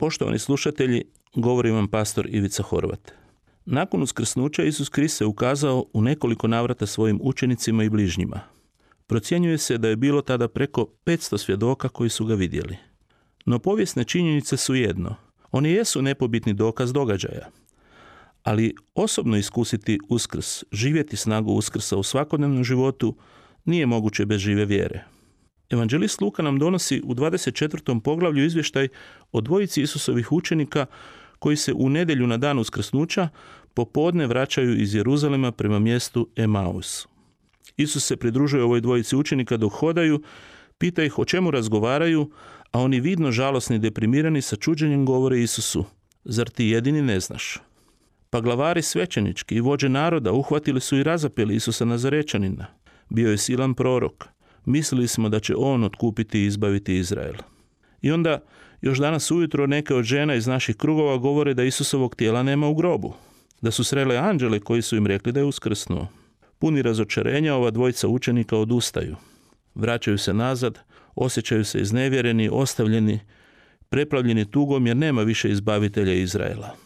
Poštovani slušatelji, govori vam pastor Ivica Horvat. Nakon uskrsnuća Isus Krist se ukazao u nekoliko navrata svojim učenicima i bližnjima. Procjenjuje se da je bilo tada preko 500 svjedoka koji su ga vidjeli. No povijesne činjenice su jedno. Oni jesu nepobitni dokaz događaja. Ali osobno iskusiti uskrs, živjeti snagu uskrsa u svakodnevnom životu nije moguće bez žive vjere. Evanđelist Luka nam donosi u 24. poglavlju izvještaj o dvojici Isusovih učenika koji se u nedjelju na dan uskrsnuća popodne vraćaju iz Jeruzalema prema mjestu Emaus. Isus se pridružuje ovoj dvojici učenika dok hodaju, pita ih o čemu razgovaraju, a oni vidno žalosni i deprimirani sa čuđenjem govore Isusu, zar ti jedini ne znaš? Pa glavari svećenički i vođe naroda uhvatili su i razapeli Isusa Nazarečanina. Bio je silan prorok. Mislili smo da će on otkupiti i izbaviti Izrael. I onda još danas ujutro neke od žena iz naših krugova govore da Isusovog tijela nema u grobu, da su srele anđele koji su im rekli da je uskrsnuo. Puni razočarenja ova dvojica učenika odustaju. Vraćaju se nazad, osjećaju se iznevjereni, ostavljeni, preplavljeni tugom jer nema više izbavitelja Izraela.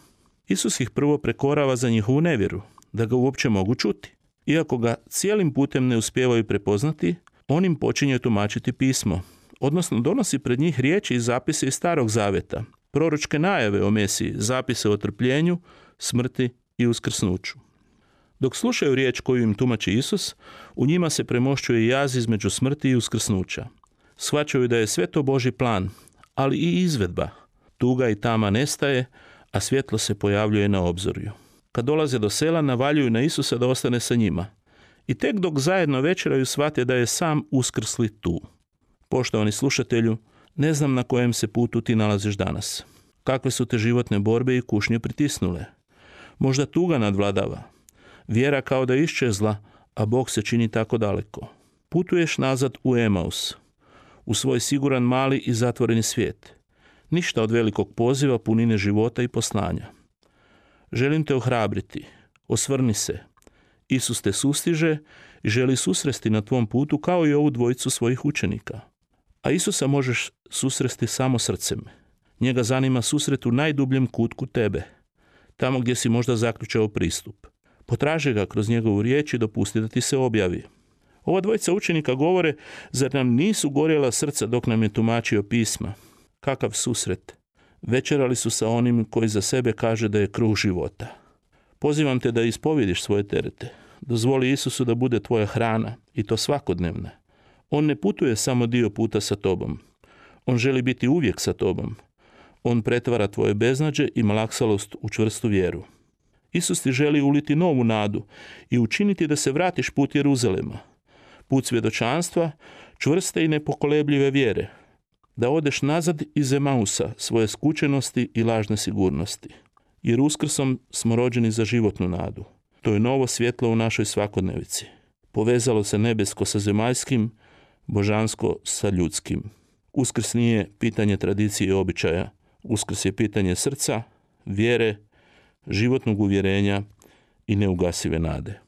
Isus ih prvo prekorava za njihovu nevjeru, da ga uopće mogu čuti. Iako ga cijelim putem ne uspijevaju prepoznati, on im počinje tumačiti pismo, odnosno donosi pred njih riječi i zapise iz starog zaveta, proročke najave o Mesiji, zapise o trpljenju, smrti i uskrsnuću. Dok slušaju riječ koju im tumači Isus, u njima se premošćuje jaz između smrti i uskrsnuća. Shvaćaju da je sve to Boži plan, ali i izvedba. Tuga i tama nestaje, a svjetlo se pojavljuje na obzorju. Kad dolaze do sela, navaljuju na Isusa da ostane sa njima. I tek dok zajedno večeraju shvate da je sam uskrsli tu. Poštovani slušatelju, ne znam na kojem se putu ti nalaziš danas. Kakve su te životne borbe i kušnje pritisnule? Možda tuga nadvladava. Vjera kao da je iščezla, a Bog se čini tako daleko. Putuješ nazad u Emaus, u svoj siguran mali i zatvoreni svijet. Ništa od velikog poziva punine života i poslanja. Želim te ohrabriti. Osvrni se. Isus te sustiže i želi susresti na tvom putu kao i ovu dvojicu svojih učenika. A Isusa možeš susresti samo srcem. Njega zanima susret u najdubljem kutku tebe, tamo gdje si možda zaključao pristup. Potraži ga kroz njegovu riječ i dopusti da ti se objavi. Ova dvojica učenika govore, zar nam nisu gorjela srca dok nam je tumačio pisma? Kakav susret? Večerali su sa onim koji za sebe kaže da je kruh života. Pozivam te da ispovjediš svoje terete. Dozvoli Isusu da bude tvoja hrana i to svakodnevna. On ne putuje samo dio puta sa tobom. On želi biti uvijek sa tobom. On pretvara tvoje beznađe i malaksalost u čvrstu vjeru. Isus ti želi uliti novu nadu i učiniti da se vratiš put Jeruzalema. Put svjedočanstva, čvrste i nepokolebljive vjere. Da odeš nazad iz Emausa svoje skučenosti i lažne sigurnosti. Jer uskrsom smo rođeni za životnu nadu. To je novo svjetlo u našoj svakodnevici. Povezalo se nebesko sa zemaljskim, božansko sa ljudskim. Uskrs nije pitanje tradicije i običaja. Uskrs je pitanje srca, vjere, životnog uvjerenja i neugasive nade.